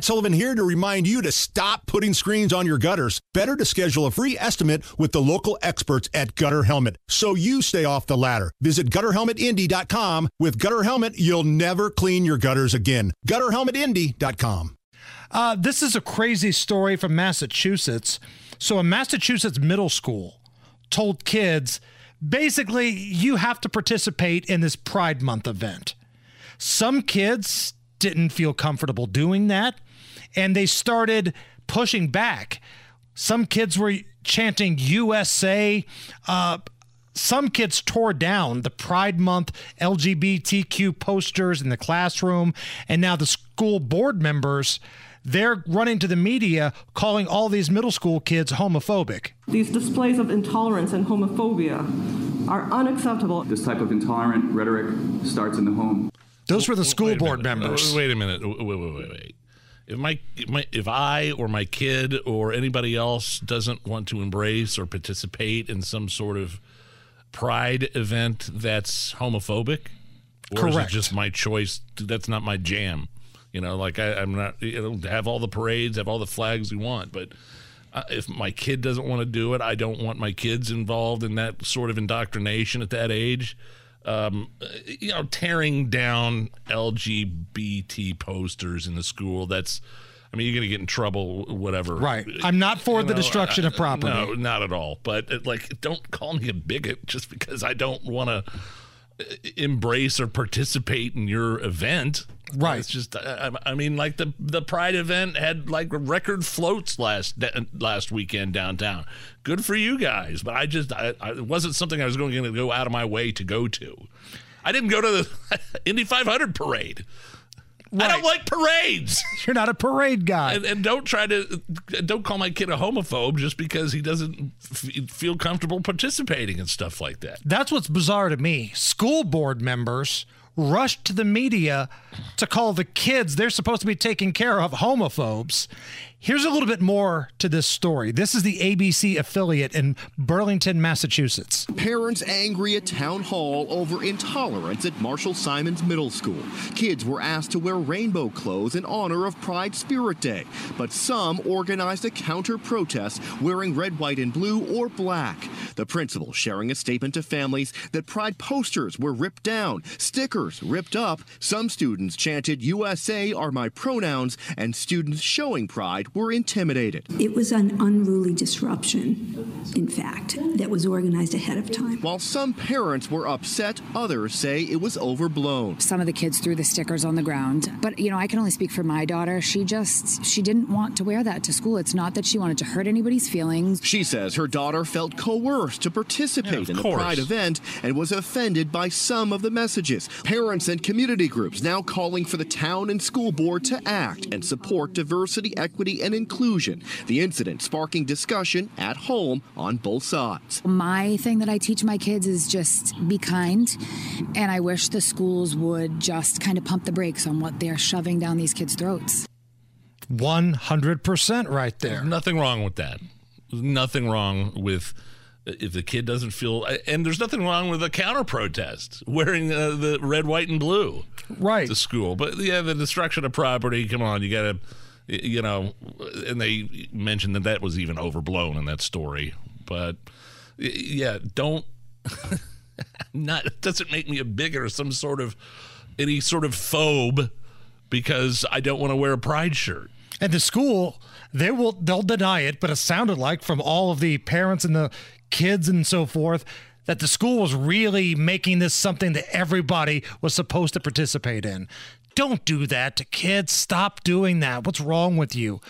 Matt Sullivan here to remind you to stop putting screens on your gutters. Better to schedule a free estimate with the local experts at Gutter Helmet so you stay off the ladder. Visit gutterhelmetindy.com. With Gutter Helmet, you'll never clean your gutters again. Gutterhelmetindy.com. Uh, this is a crazy story from Massachusetts. So, a Massachusetts middle school told kids basically, you have to participate in this Pride Month event. Some kids didn't feel comfortable doing that, and they started pushing back. Some kids were chanting USA. Uh, some kids tore down the Pride Month LGBTQ posters in the classroom, and now the school board members they're running to the media calling all these middle school kids homophobic. These displays of intolerance and homophobia are unacceptable. This type of intolerant rhetoric starts in the home. Those were the school board members. Wait a minute. Wait, wait, wait, wait. If my, my if I or my kid or anybody else doesn't want to embrace or participate in some sort of pride event that's homophobic, or Correct. is it just my choice? That's not my jam. You know, like I, I'm not. You know, have all the parades, have all the flags we want, but uh, if my kid doesn't want to do it, I don't want my kids involved in that sort of indoctrination at that age. Um, you know, tearing down LGBT posters in the school. That's, I mean, you're going to get in trouble, whatever. Right. I'm not for You the know, destruction of property. No, not at all. But uh, like, don't call me a bigot just because I don't want to embrace or participate in your event. Right. It's just, I, I mean, like the the Pride event had like record floats last last weekend downtown. Good for you guys, but I just, I, I, it wasn't something I was going to go out of my way to go to. I didn't go to the Indy 500 parade. I don't like parades. You're not a parade guy. And, and don't try to don't call my kid a homophobe just because he doesn't f- feel comfortable participating in stuff like that. That's what's bizarre to me. School board members rushed to the media to call the kids they're supposed to be taking care of homophobes. Here's a little bit more to this story. This is the ABC affiliate in Burlington, Massachusetts. Parents angry at town hall over intolerance at Marshall Simonds Middle School. Kids were asked to wear rainbow clothes in honor of Pride Spirit Day, but some organized a counter protest wearing red, white, and blue or black. The principal sharing a statement to families that Pride posters were ripped down, stickers ripped up. Some students chanted USA are my pronouns, and students showing pride were intimidated. It was an unruly disruption, in fact, that was organized ahead of time. While some parents were upset, others say it was overblown. Some of the kids threw the stickers on the ground. But, you know, I can only speak for my daughter. She just, she didn't want to wear that to school. It's not that she wanted to hurt anybody's feelings. She says her daughter felt coerced to participate Yeah, in of the. Pride event and was offended by some of the messages. Parents and community groups now calling for the town and school board to act and support diversity, equity, and inclusion. The incident sparking discussion at home on both sides. My thing that I teach my kids is just be kind. And I wish the schools would just kind of pump the brakes on what they're shoving down these kids' throats. 100% right there. Nothing wrong with that. There's nothing wrong with if the kid doesn't feel, and there's nothing wrong with a counter protest wearing uh, the red, white, and blue Right. to school. But yeah, the destruction of property. Come on, you got to, you know. And they mentioned that that was even overblown in that story. But yeah, don't. not it doesn't make me a bigot or some sort of any sort of phobe because I don't want to wear a pride shirt. And the school, they will they'll deny it, but it sounded like from all of the parents and the kids and so forth that the school was really making this something that everybody was supposed to participate in. Don't do that to kids. Stop doing that. What's wrong with you?